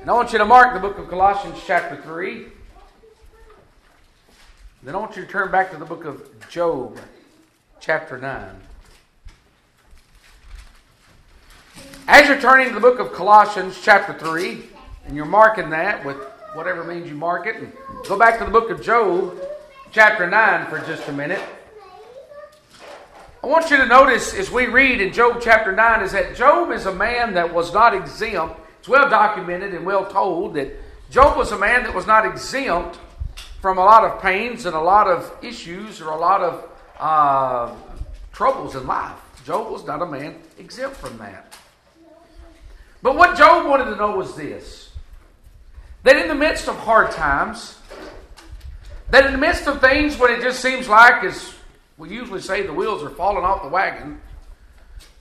And I want you to mark the book of Colossians, chapter 3. Then I want you to turn back to the book of Job, chapter 9. As you're turning to the book of Colossians, chapter 3, and you're marking that with whatever means you mark it, and go back to the book of Job, chapter 9, for just a minute. I want you to notice as we read in Job chapter 9 is that Job is a man that was not exempt. It's well documented and well told that Job was a man that was not exempt from a lot of pains and a lot of issues or a lot of uh, troubles in life. Job was not a man exempt from that. But what Job wanted to know was this that in the midst of hard times, that in the midst of things when it just seems like, as we usually say, the wheels are falling off the wagon,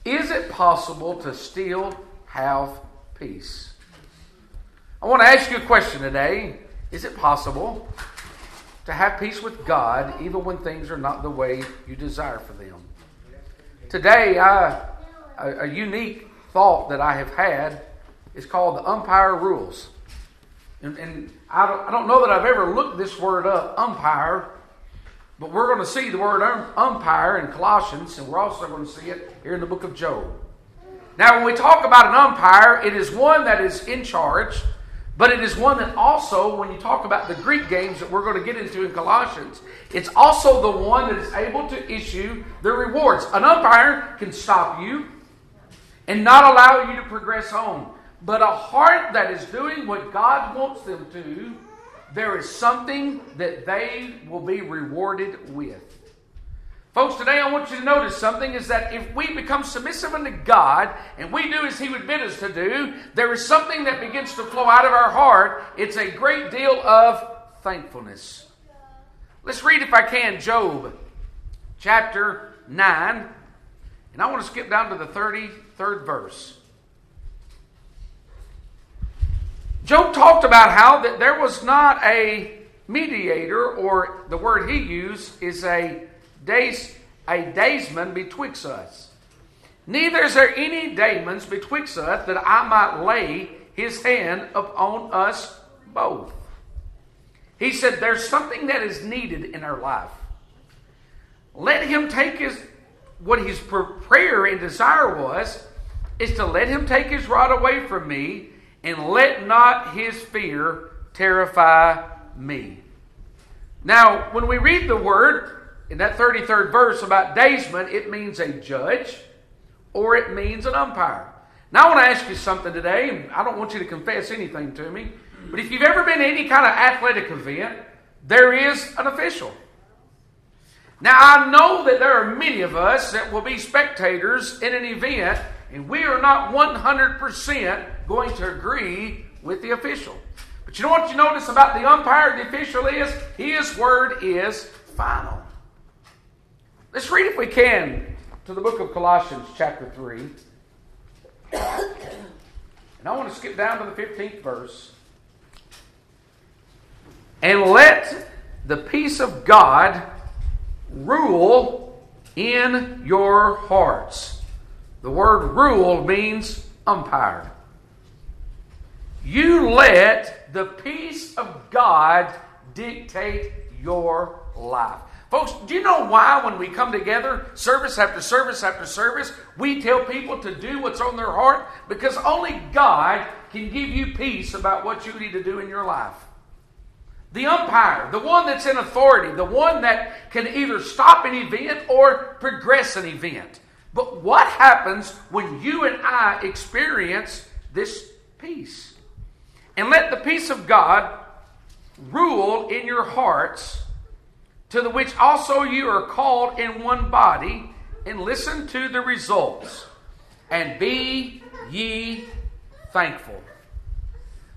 is it possible to still have peace? I want to ask you a question today. Is it possible to have peace with God even when things are not the way you desire for them? Today, I, a, a unique thought that I have had is called the umpire rules. And, and I, don't, I don't know that I've ever looked this word up, umpire, but we're going to see the word um, umpire in Colossians, and we're also going to see it here in the book of Job. Now, when we talk about an umpire, it is one that is in charge, but it is one that also, when you talk about the Greek games that we're going to get into in Colossians, it's also the one that is able to issue the rewards. An umpire can stop you and not allow you to progress on. But a heart that is doing what God wants them to, there is something that they will be rewarded with. Folks, today I want you to notice something is that if we become submissive unto God and we do as He would bid us to do, there is something that begins to flow out of our heart. It's a great deal of thankfulness. Let's read, if I can, Job chapter 9. And I want to skip down to the 33rd verse. Job talked about how that there was not a mediator, or the word he used is a days, a daysman betwixt us. Neither is there any daysman betwixt us that I might lay his hand upon us both. He said, There's something that is needed in our life. Let him take his, what his prayer and desire was, is to let him take his rod away from me and let not his fear terrify me. Now, when we read the word in that 33rd verse about daysman, it means a judge or it means an umpire. Now, I want to ask you something today. I don't want you to confess anything to me, but if you've ever been to any kind of athletic event, there is an official. Now, I know that there are many of us that will be spectators in an event, and we are not 100% going to agree with the official. But you know what you notice about the umpire, the official is? His word is final. Let's read, if we can, to the book of Colossians, chapter 3. And I want to skip down to the 15th verse. And let the peace of God rule in your hearts. The word rule means umpire. You let the peace of God dictate your life. Folks, do you know why when we come together, service after service after service, we tell people to do what's on their heart? Because only God can give you peace about what you need to do in your life. The umpire, the one that's in authority, the one that can either stop an event or progress an event. But what happens when you and I experience this peace? And let the peace of God rule in your hearts, to the which also you are called in one body, and listen to the results, and be ye thankful.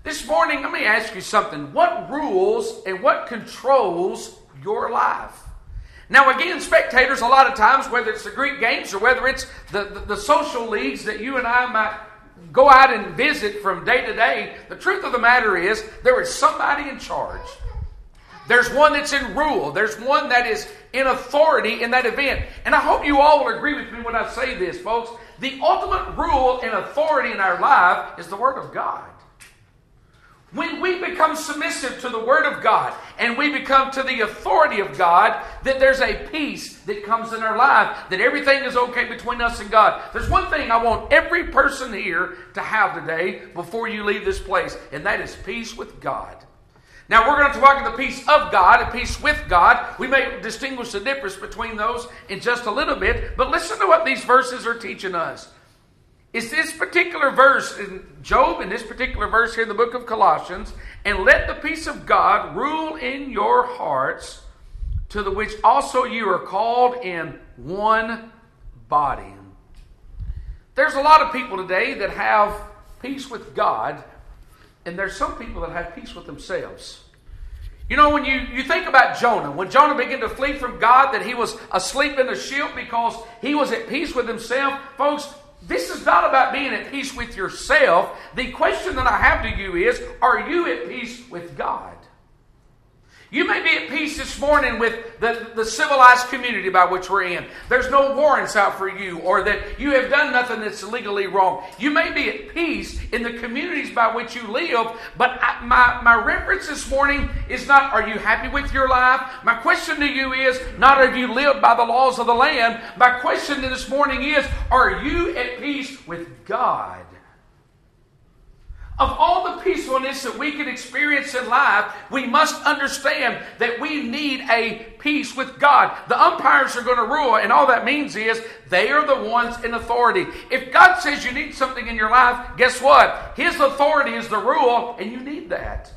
This morning, let me ask you something. What rules and what controls your life? Now, again, spectators, a lot of times, whether it's the Greek games or whether it's the, the, the social leagues that you and I might go out and visit from day to day, the truth of the matter is there is somebody in charge. There's one that's in rule. There's one that is in authority in that event. And I hope you all will agree with me when I say this, folks. The ultimate rule and authority in our life is the Word of God. When we become submissive to the Word of God and we become to the authority of God, that there's a peace that comes in our life, that everything is okay between us and God. There's one thing I want every person here to have today before you leave this place, and that is peace with God. Now, we're going to talk about the peace of God and peace with God. We may distinguish the difference between those in just a little bit, but listen to what these verses are teaching us. Is this particular verse in Job, in this particular verse here in the book of Colossians, and let the peace of God rule in your hearts, to the which also you are called in one body. There's a lot of people today that have peace with God, and there's some people that have peace with themselves. You know, when you, you think about Jonah, when Jonah began to flee from God, that he was asleep in the ship because he was at peace with himself, folks, this is not about being at peace with yourself. The question that I have to you is are you at peace with God? You may be at peace this morning with the, the civilized community by which we're in. There's no warrants out for you, or that you have done nothing that's legally wrong. You may be at peace in the communities by which you live, but I, my, my reference this morning is not are you happy with your life? My question to you is not have you lived by the laws of the land? My question this morning is are you at peace with God? Of all the peacefulness that we can experience in life, we must understand that we need a peace with God. The umpires are going to rule, and all that means is they are the ones in authority. If God says you need something in your life, guess what? His authority is the rule, and you need that.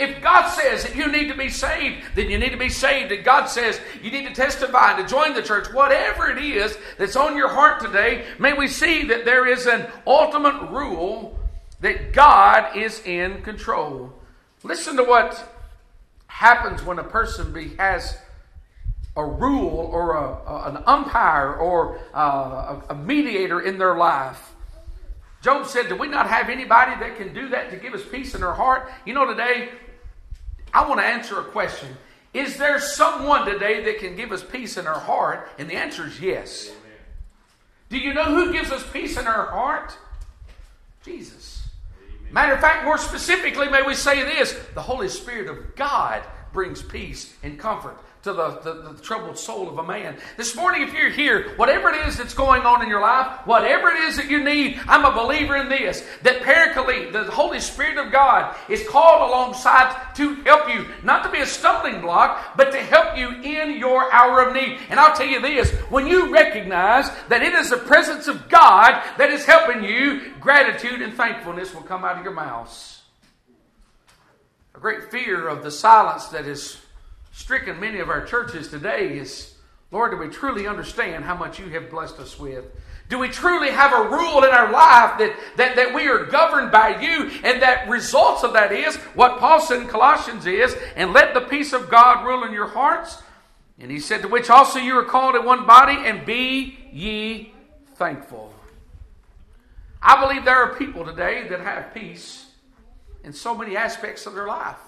If God says that you need to be saved, then you need to be saved. And God says you need to testify and to join the church, whatever it is that's on your heart today, may we see that there is an ultimate rule that God is in control. Listen to what happens when a person be, has a rule or a, a, an umpire or uh, a, a mediator in their life. Job said, Do we not have anybody that can do that to give us peace in our heart? You know, today, I want to answer a question. Is there someone today that can give us peace in our heart? And the answer is yes. Do you know who gives us peace in our heart? Jesus. Matter of fact, more specifically, may we say this the Holy Spirit of God brings peace and comfort to the, the, the, troubled soul of a man. This morning, if you're here, whatever it is that's going on in your life, whatever it is that you need, I'm a believer in this that Paraclete, the Holy Spirit of God, is called alongside to help you, not to be a stumbling block, but to help you in your hour of need. And I'll tell you this when you recognize that it is the presence of God that is helping you, gratitude and thankfulness will come out of your mouths. A great fear of the silence that is stricken many of our churches today is Lord, do we truly understand how much you have blessed us with? Do we truly have a rule in our life that, that, that we are governed by you? And that results of that is what Paul said in Colossians is, and let the peace of God rule in your hearts. And he said, To which also you are called in one body, and be ye thankful. I believe there are people today that have peace in so many aspects of their life.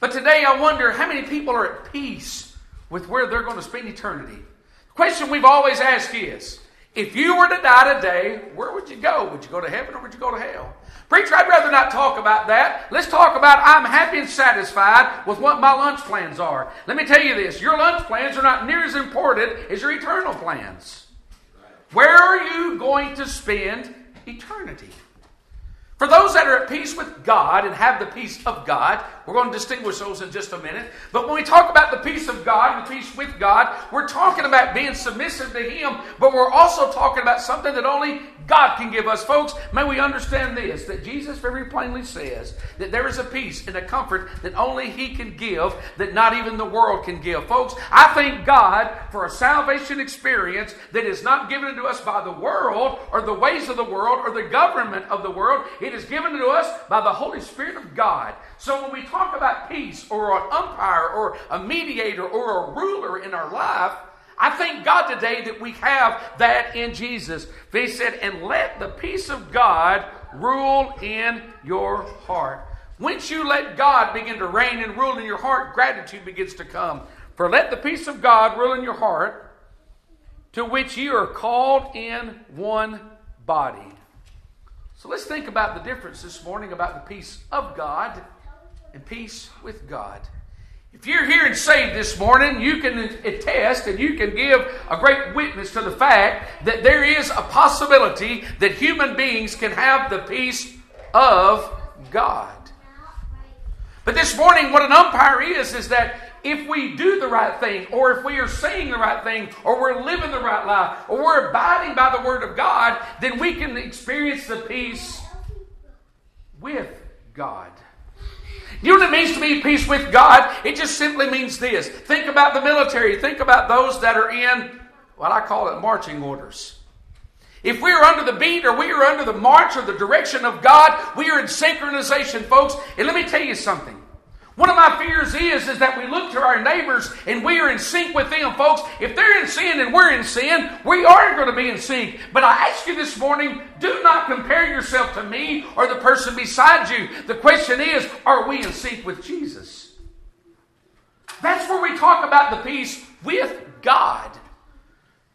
But today I wonder how many people are at peace with where they're going to spend eternity. The question we've always asked is if you were to die today, where would you go? Would you go to heaven or would you go to hell? Preacher, I'd rather not talk about that. Let's talk about I'm happy and satisfied with what my lunch plans are. Let me tell you this your lunch plans are not near as important as your eternal plans. Where are you going to spend eternity? For those that are at peace with God and have the peace of God, we're going to distinguish those in just a minute. But when we talk about the peace of God and the peace with God, we're talking about being submissive to Him, but we're also talking about something that only God can give us. Folks, may we understand this that Jesus very plainly says that there is a peace and a comfort that only He can give, that not even the world can give. Folks, I thank God for a salvation experience that is not given to us by the world or the ways of the world or the government of the world. It is given to us by the Holy Spirit of God. So when we talk about peace or an umpire or a mediator or a ruler in our life, I thank God today that we have that in Jesus. He said, and let the peace of God rule in your heart. Once you let God begin to reign and rule in your heart, gratitude begins to come. For let the peace of God rule in your heart, to which you are called in one body. So let's think about the difference this morning about the peace of God and peace with God. If you're here and saved this morning, you can attest and you can give a great witness to the fact that there is a possibility that human beings can have the peace of God. But this morning, what an umpire is, is that if we do the right thing, or if we are saying the right thing, or we're living the right life, or we're abiding by the Word of God, then we can experience the peace with God. You know what it means to be at peace with God? It just simply means this. Think about the military. Think about those that are in what I call it marching orders. If we are under the beat or we are under the march or the direction of God, we are in synchronization, folks. And let me tell you something. One of my fears is, is that we look to our neighbors and we are in sync with them, folks. If they're in sin and we're in sin, we are going to be in sync. But I ask you this morning, do not compare yourself to me or the person beside you. The question is, are we in sync with Jesus? That's where we talk about the peace with God.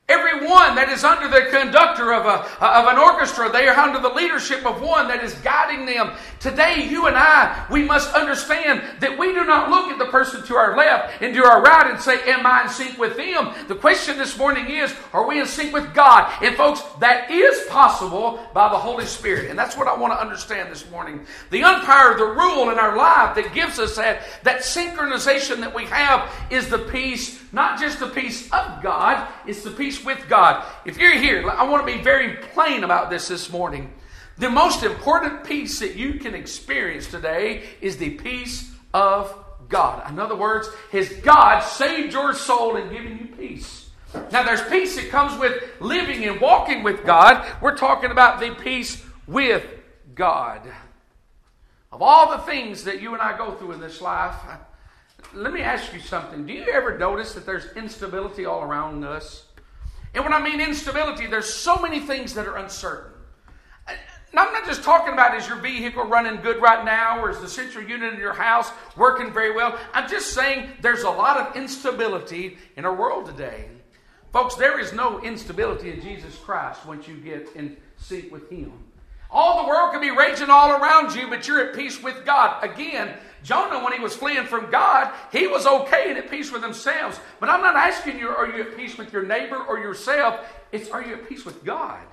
Everyone that is under the conductor of, a, of an orchestra, they are under the leadership of one that is guiding them. Today, you and I, we must understand that we do not look at the person to our left and to our right and say, Am I in sync with them? The question this morning is, Are we in sync with God? And folks, that is possible by the Holy Spirit. And that's what I want to understand this morning. The umpire, the rule in our life that gives us that, that synchronization that we have is the peace, not just the peace of God, it's the peace with God. If you're here, I want to be very plain about this this morning. The most important peace that you can experience today is the peace of God. In other words, has God saved your soul and given you peace? Now, there's peace that comes with living and walking with God. We're talking about the peace with God. Of all the things that you and I go through in this life, let me ask you something. Do you ever notice that there's instability all around us? And when I mean instability, there's so many things that are uncertain. And I'm not just talking about is your vehicle running good right now or is the central unit in your house working very well. I'm just saying there's a lot of instability in our world today. Folks, there is no instability in Jesus Christ once you get in sync with Him. All the world can be raging all around you, but you're at peace with God. Again, Jonah, when he was fleeing from God, he was okay and at peace with themselves. But I'm not asking you, are you at peace with your neighbor or yourself? It's, are you at peace with God?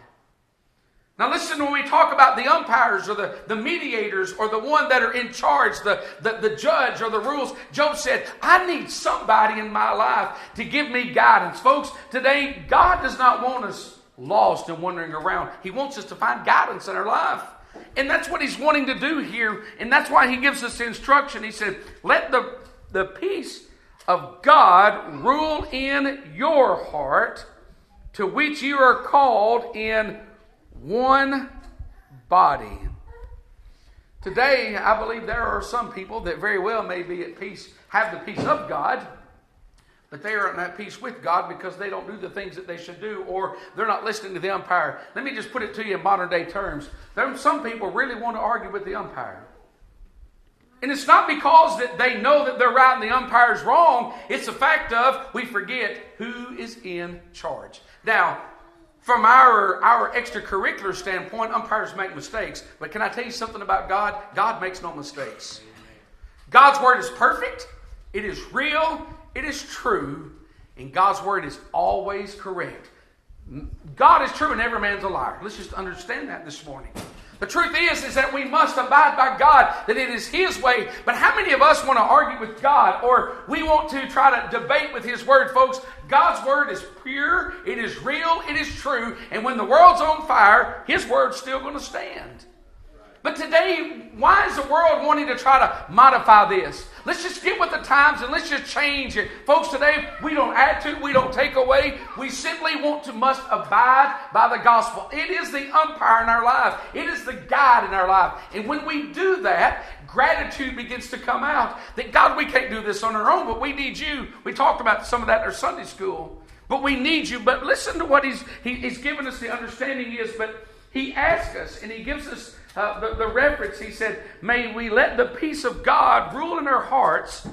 Now, listen when we talk about the umpires or the, the mediators or the one that are in charge, the, the, the judge or the rules. Job said, I need somebody in my life to give me guidance. Folks, today, God does not want us lost and wandering around. He wants us to find guidance in our life. And that's what he's wanting to do here. And that's why he gives us the instruction. He said, Let the, the peace of God rule in your heart, to which you are called in one body. Today, I believe there are some people that very well may be at peace, have the peace of God, but they aren't at peace with God because they don't do the things that they should do or they're not listening to the umpire. Let me just put it to you in modern day terms. There, some people really want to argue with the umpire. And it's not because that they know that they're right and the umpire's wrong. It's the fact of we forget who is in charge. Now, from our, our extracurricular standpoint, umpires make mistakes. But can I tell you something about God? God makes no mistakes. God's word is perfect, it is real, it is true, and God's word is always correct. God is true and every man's a liar. Let's just understand that this morning. The truth is, is that we must abide by God, that it is His way. But how many of us want to argue with God or we want to try to debate with His Word, folks? God's Word is pure, it is real, it is true, and when the world's on fire, His Word's still going to stand. But today, why is the world wanting to try to modify this? Let's just get with the times and let's just change it. Folks, today we don't add to, we don't take away. We simply want to must abide by the gospel. It is the umpire in our life, it is the guide in our life. And when we do that, gratitude begins to come out. That God, we can't do this on our own, but we need you. We talked about some of that in our Sunday school. But we need you. But listen to what he's, he, he's given us the understanding is, but he asks us and he gives us uh, the, the reference, he said, May we let the peace of God rule in our hearts,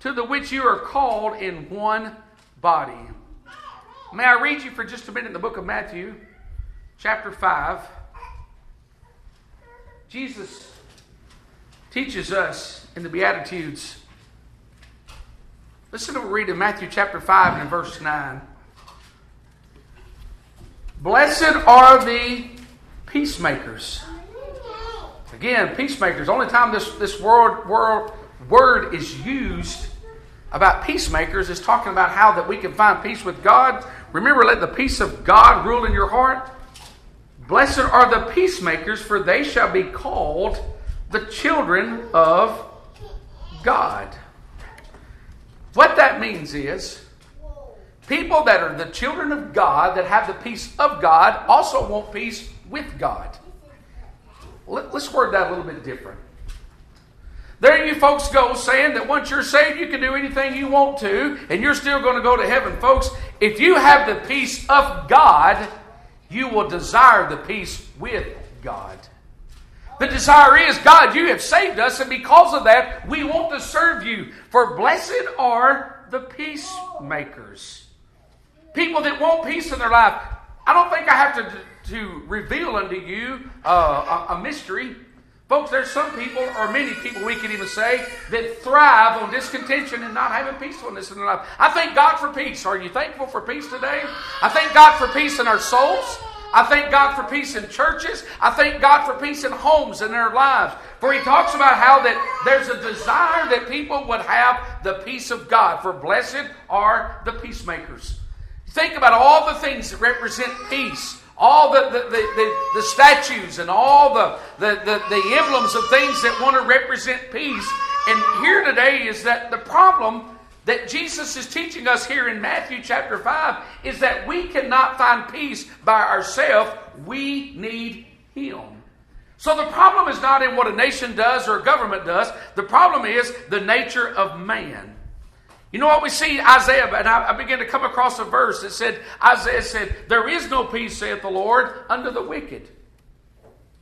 to the which you are called in one body. May I read you for just a minute in the book of Matthew, chapter 5. Jesus teaches us in the Beatitudes. Listen to what we read in Matthew chapter 5 and verse 9. Blessed are the peacemakers. Again, peacemakers. Only time this, this word, word is used about peacemakers is talking about how that we can find peace with God. Remember, let the peace of God rule in your heart. Blessed are the peacemakers, for they shall be called the children of God. What that means is people that are the children of God, that have the peace of God, also want peace with God. Let's word that a little bit different. There you folks go saying that once you're saved, you can do anything you want to, and you're still going to go to heaven. Folks, if you have the peace of God, you will desire the peace with God. The desire is, God, you have saved us, and because of that, we want to serve you. For blessed are the peacemakers. People that want peace in their life. I don't think I have to, to reveal unto you uh, a, a mystery. Folks, there's some people, or many people, we could even say, that thrive on discontention and not having peacefulness in their life. I thank God for peace. Are you thankful for peace today? I thank God for peace in our souls. I thank God for peace in churches. I thank God for peace in homes and their lives. For he talks about how that there's a desire that people would have the peace of God. For blessed are the peacemakers. Think about all the things that represent peace all the, the, the, the, statues and all the, the, the, the emblems of things that want to represent peace. And here today is that the problem that Jesus is teaching us here in Matthew chapter 5 is that we cannot find peace by ourselves. We need Him. So the problem is not in what a nation does or a government does, the problem is the nature of man. You know what we see Isaiah, and I, began to come across a verse that said, Isaiah said, There is no peace, saith the Lord, unto the wicked.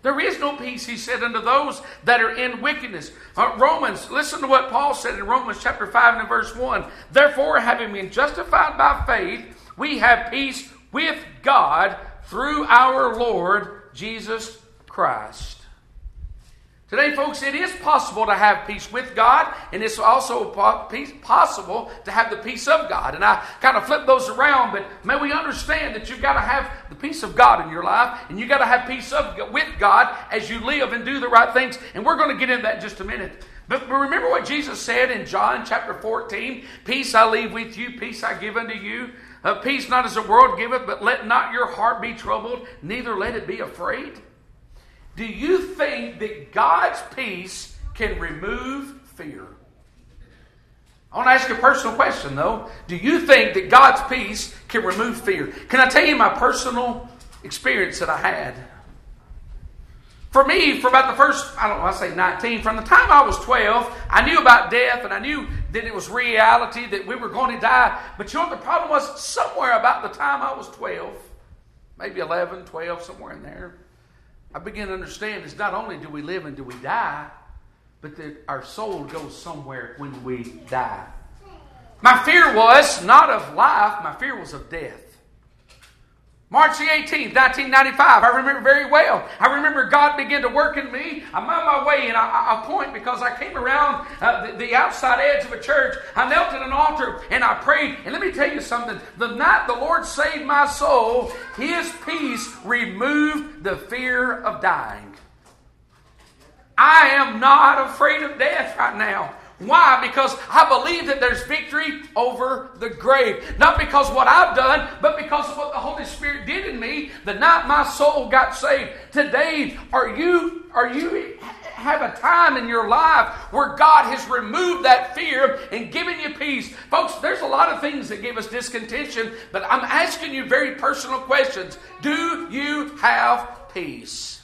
There is no peace, he said, unto those that are in wickedness. Uh, Romans, listen to what Paul said in Romans chapter 5 and verse 1. Therefore, having been justified by faith, we have peace with God through our Lord Jesus Christ. Today, folks, it is possible to have peace with God, and it's also possible to have the peace of God. And I kind of flip those around, but may we understand that you've got to have the peace of God in your life, and you've got to have peace of, with God as you live and do the right things. And we're going to get into that in just a minute. But remember what Jesus said in John chapter 14 Peace I leave with you, peace I give unto you. Uh, peace not as the world giveth, but let not your heart be troubled, neither let it be afraid. Do you think that God's peace can remove fear? I want to ask you a personal question, though. Do you think that God's peace can remove fear? Can I tell you my personal experience that I had? For me, for about the first, I don't know, I say 19, from the time I was 12, I knew about death and I knew that it was reality, that we were going to die. But you know what the problem was? Somewhere about the time I was 12, maybe 11, 12, somewhere in there, I begin to understand is not only do we live and do we die, but that our soul goes somewhere when we die. My fear was not of life, my fear was of death. March the 18th, 1995. I remember very well. I remember God began to work in me. I'm on my way, and I, I point because I came around uh, the, the, outside edge of a church. I knelt at an altar and I prayed. And let me tell you something. The night the Lord saved my soul, His peace removed the fear of dying. I am not afraid of death right now. Why? Because I believe that there's victory over the grave. Not because what I've done, but because of what the Holy Spirit did in me the night my soul got saved. Today, are you are you have a time in your life where God has removed that fear and given you peace. Folks, there's a lot of things that give us discontention, but I'm asking you very personal questions. Do you have peace?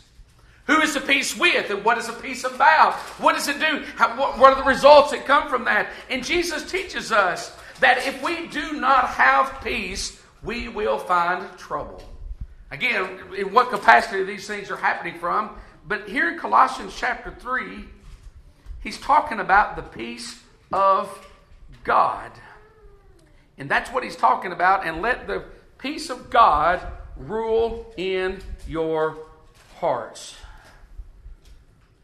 Who is the peace with, and what is the peace about? What does it do? How, what, what are the results that come from that? And Jesus teaches us that if we do not have peace, we will find trouble. Again, in what capacity these things are happening from, but here in Colossians chapter 3, he's talking about the peace of God. And that's what he's talking about. And let the peace of God rule in your hearts.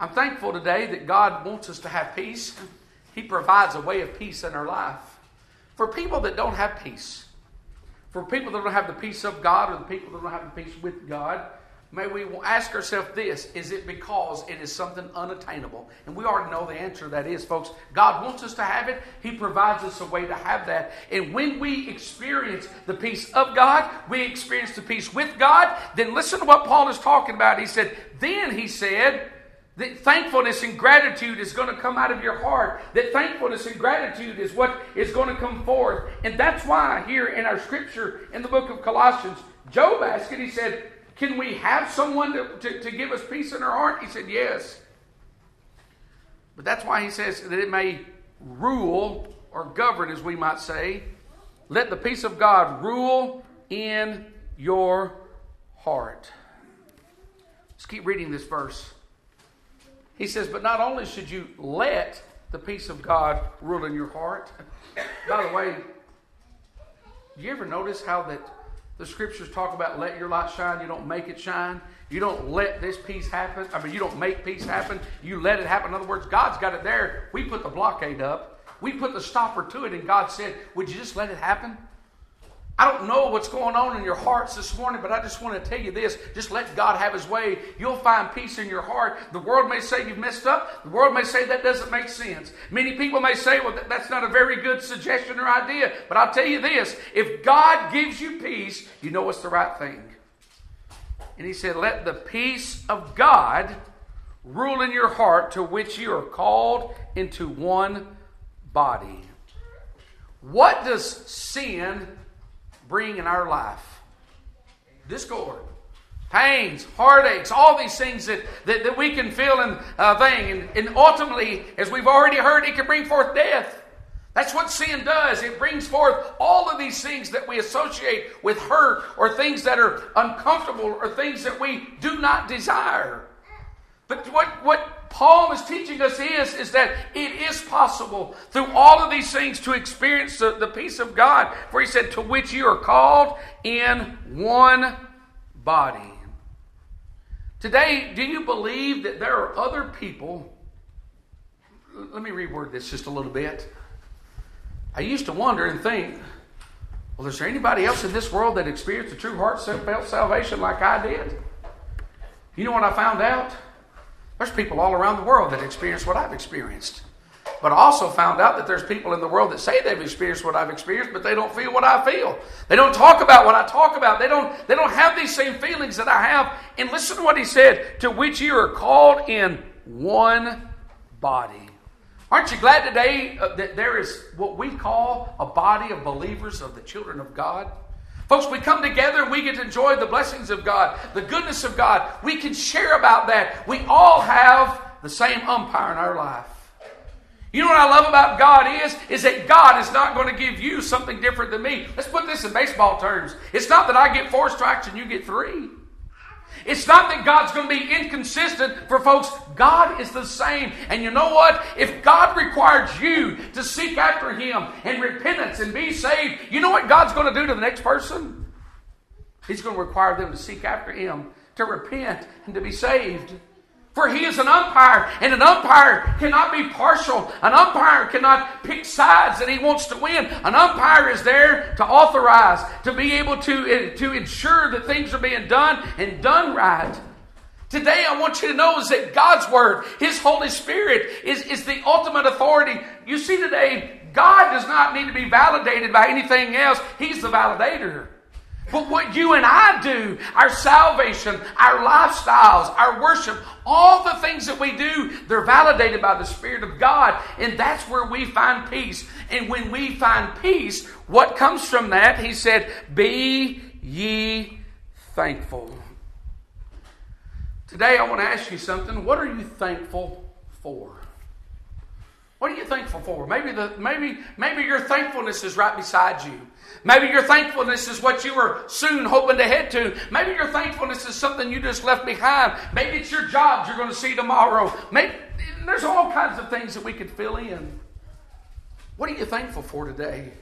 I'm thankful today that God wants us to have peace. He provides a way of peace in our life. For people that don't have peace, for people that don't have the peace of God or the people that don't have the peace with God, may we ask ourselves this is it because it is something unattainable? And we already know the answer that is, folks. God wants us to have it, He provides us a way to have that. And when we experience the peace of God, we experience the peace with God, then listen to what Paul is talking about. He said, Then he said, that thankfulness and gratitude is going to come out of your heart. That thankfulness and gratitude is what is going to come forth. And that's why here in our scripture in the book of Colossians, Job asked it, he said, Can we have someone to, to, to give us peace in our heart? He said, Yes. But that's why he says that it may rule or govern, as we might say. Let the peace of God rule in your heart. Let's keep reading this verse. He says, But not only should you let the peace of God rule in your heart, by the way, you ever notice how that the scriptures talk about let your light shine, you don't make it shine? You don't let this peace happen. I mean, you don't make peace happen. You let it happen. In other words, God's got it there. We put the blockade up. We put the stopper to it, and God said, Would you just let it happen? I don't know what's going on in your hearts this morning, but I just want to tell you this. Just let God have His way. You'll find peace in your heart. The world may say you've messed up. The world may say that doesn't make sense. Many people may say, well, that's not a very good suggestion or idea. But I'll tell you this if God gives you peace, you know it's the right thing. And He said, let the peace of God rule in your heart to which you are called into one body. What does sin bring in our life. Discord, pains, heartaches, all these things that, that, that we can feel and uh, thing. And, and ultimately, as we've already heard, it can bring forth death. That's what sin does. It brings forth all of these things that we associate with hurt or things that are uncomfortable or things that we do not desire. But what, what Paul is teaching us is, is that it is possible through all of these things to experience the, the peace of God. For he said, to which you are called in one body. Today, do you believe that there are other people? Let me reword this just a little bit. I used to wonder and think, well, is there anybody else in this world that experienced the true heartfelt salvation like I did? You know what I found out? There's people all around the world that experience what I've experienced. But I also found out that there's people in the world that say they've experienced what I've experienced, but they don't feel what I feel. They don't talk about what I talk about. They don't, they don't have these same feelings that I have. And listen to what he said to which you are called in one body. Aren't you glad today uh, that there is what we call a body of believers of the children of God? Folks, we come together and we get to enjoy the blessings of God, the goodness of God. We can share about that. We all have the same umpire in our life. You know what I love about God is, is that God is not going to give you something different than me. Let's put this in baseball terms. It's not that I get four strikes and you get three. It's not that God's going to be inconsistent for folks. God is the same. And you know what? If God requires you to seek after Him in repentance and be saved, you know what God's going to do to the next person? He's going to require them to seek after Him, to repent, and to be saved. For he is an umpire, and an umpire cannot be partial. An umpire cannot pick sides that he wants to win. An umpire is there to authorize, to be able to, eh, to ensure that things are being done and done right. Today, I want you to know is that God's Word, His Holy Spirit, is, is the ultimate authority. You see, today, God does not need to be validated by anything else, He's the validator. But what you and I do, our salvation, our lifestyles, our worship, all the things that we do, they're validated by the Spirit of God. And that's where we find peace. And when we find peace, what comes from that? He said, Be ye thankful. Today, I want to ask you something. What are you thankful for? What are you thankful for? Maybe the maybe maybe your thankfulness is right beside you. Maybe your thankfulness is what you were soon hoping to head to. Maybe your thankfulness is something you just left behind. Maybe it's your jobs you're going to see tomorrow. Maybe there's all kinds of things that we could fill in. What are you thankful for today?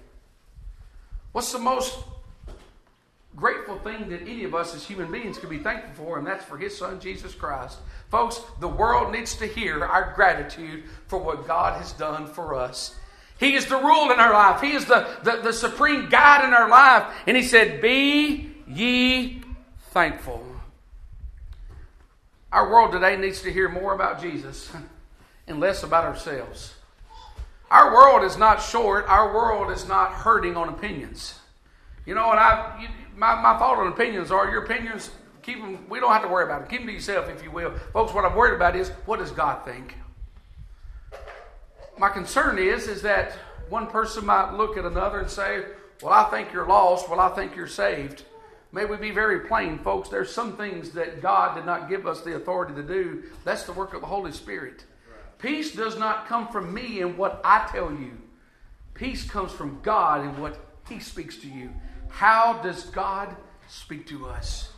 What's the most grateful thing that any of us as human beings can be thankful for, and that's for His Son, Jesus Christ. Folks, the world needs to hear our gratitude for what God has done for us. He is the rule in our life, He is the, the, the supreme guide in our life. And He said, Be ye thankful. Our world today needs to hear more about Jesus and less about ourselves. Our world is not short, our world is not hurting on opinions. You know, and I, you, my, my thought on opinions are your opinions, keep them, we don't have to worry about them. Keep them to yourself, if you will. Folks, what I'm worried about is what does God think? My concern is, is that one person might look at another and say, Well, I think you're lost. Well, I think you're saved. May we be very plain, folks. There's some things that God did not give us the authority to do. That's the work of the Holy Spirit. Peace does not come from me and what I tell you. Peace comes from God and what He speaks to you. How does God speak to us?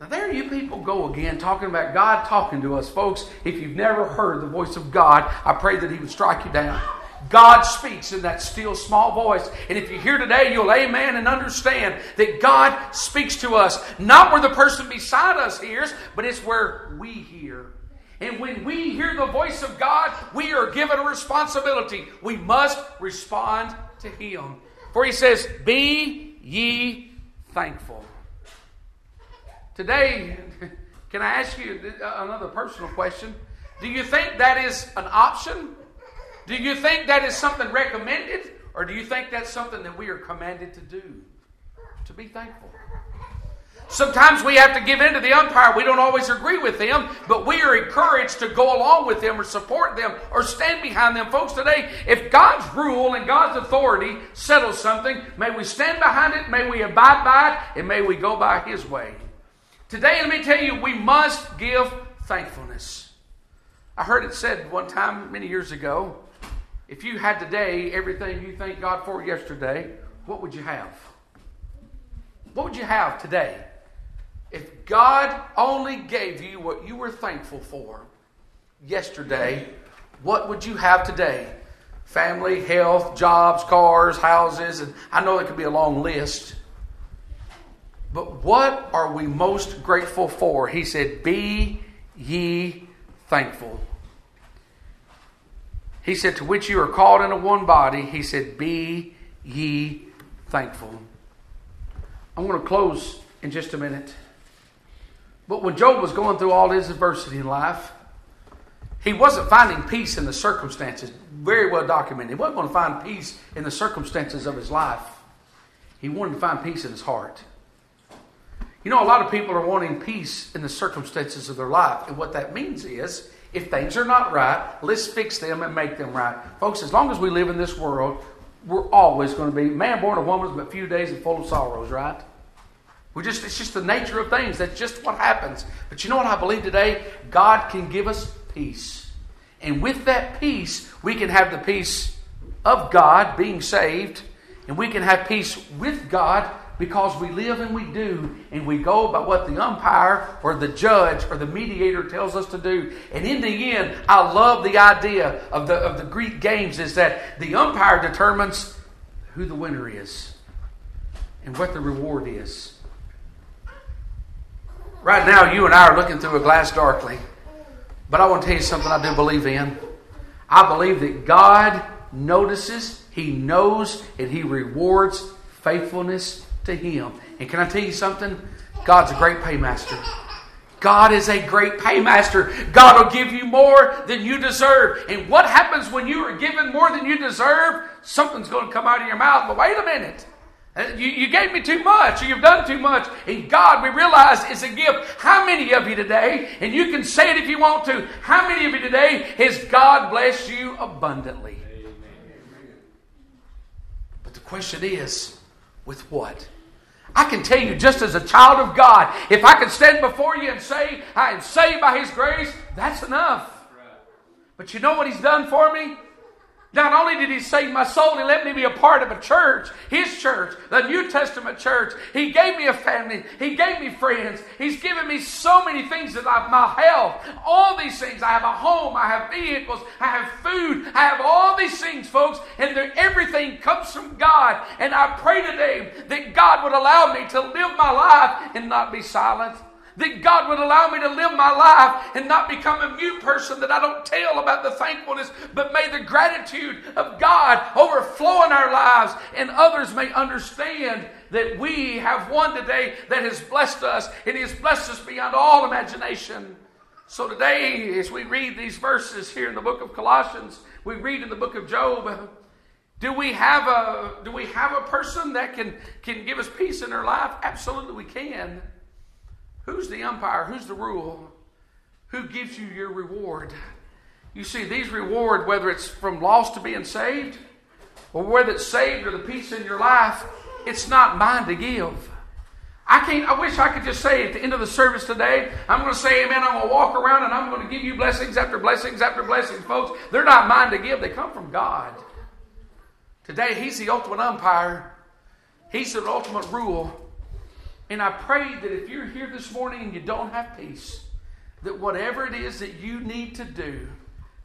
Now, there you people go again, talking about God talking to us. Folks, if you've never heard the voice of God, I pray that He would strike you down. God speaks in that still small voice. And if you're here today, you'll amen and understand that God speaks to us, not where the person beside us hears, but it's where we hear. And when we hear the voice of God, we are given a responsibility. We must respond to Him. For He says, Be ye thankful. Today, can I ask you uh, another personal question? Do you think that is an option? Do you think that is something recommended? Or do you think that's something that we are commanded to do? To be thankful. Sometimes we have to give in to the umpire. We don't always agree with them, but we are encouraged to go along with them or support them or stand behind them. Folks, today, if God's rule and God's authority settles something, may we stand behind it, may we abide by it, and may we go by His way. Today, let me tell you, we must give thankfulness. I heard it said one time many years ago if you had today everything you thank God for yesterday, what would you have? What would you have today? If God only gave you what you were thankful for yesterday, what would you have today? Family, health, jobs, cars, houses, and I know it could be a long list. But what are we most grateful for? He said, Be ye thankful. He said, To which you are called into one body, he said, Be ye thankful. I'm going to close in just a minute. But when Job was going through all his adversity in life, he wasn't finding peace in the circumstances. Very well documented. He wasn't going to find peace in the circumstances of his life. He wanted to find peace in his heart. You know, a lot of people are wanting peace in the circumstances of their life. And what that means is, if things are not right, let's fix them and make them right. Folks, as long as we live in this world, we're always going to be man born of woman, but few days and full of sorrows, right? We just it's just the nature of things. That's just what happens. But you know what I believe today? God can give us peace. And with that peace, we can have the peace of God being saved, and we can have peace with God because we live and we do, and we go by what the umpire or the judge or the mediator tells us to do. And in the end, I love the idea of the, of the Greek games is that the umpire determines who the winner is and what the reward is. Right now, you and I are looking through a glass darkly. But I want to tell you something I do believe in. I believe that God notices, He knows, and He rewards faithfulness to Him. And can I tell you something? God's a great paymaster. God is a great paymaster. God will give you more than you deserve. And what happens when you are given more than you deserve? Something's going to come out of your mouth. But wait a minute. Uh, you, you gave me too much, or you've done too much. And God, we realize, is a gift. How many of you today, and you can say it if you want to, how many of you today has God blessed you abundantly? But the question is, with what? I can tell you, just as a child of God, if I can stand before you and say, I am saved by His grace, that's enough. But you know what He's done for me? Not only did He save my soul, He let me be a part of a church, His church, the New Testament church. He gave me a family. He gave me friends. He's given me so many things that I've my health, all these things. I have a home, I have vehicles, I have food, I have all these things, folks, and everything comes from God. And I pray today that God would allow me to live my life and not be silent that God would allow me to live my life and not become a mute person that I don't tell about the thankfulness, but may the gratitude of God overflow in our lives and others may understand that we have one today that has blessed us and He has blessed us beyond all imagination. So today, as we read these verses here in the book of Colossians, we read in the book of Job. Do we have a do we have a person that can can give us peace in our life? Absolutely, we can. Who's the umpire? Who's the rule? Who gives you your reward? You see, these reward, whether it's from lost to being saved, or whether it's saved or the peace in your life, it's not mine to give. I can't, I wish I could just say at the end of the service today, I'm going to say amen. I'm going to walk around and I'm going to give you blessings after blessings after blessings, folks. They're not mine to give, they come from God. Today, He's the ultimate umpire, He's the ultimate rule. And I pray that if you're here this morning and you don't have peace, that whatever it is that you need to do,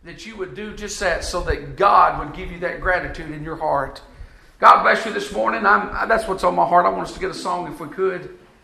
that you would do just that so that God would give you that gratitude in your heart. God bless you this morning. I'm, that's what's on my heart. I want us to get a song if we could.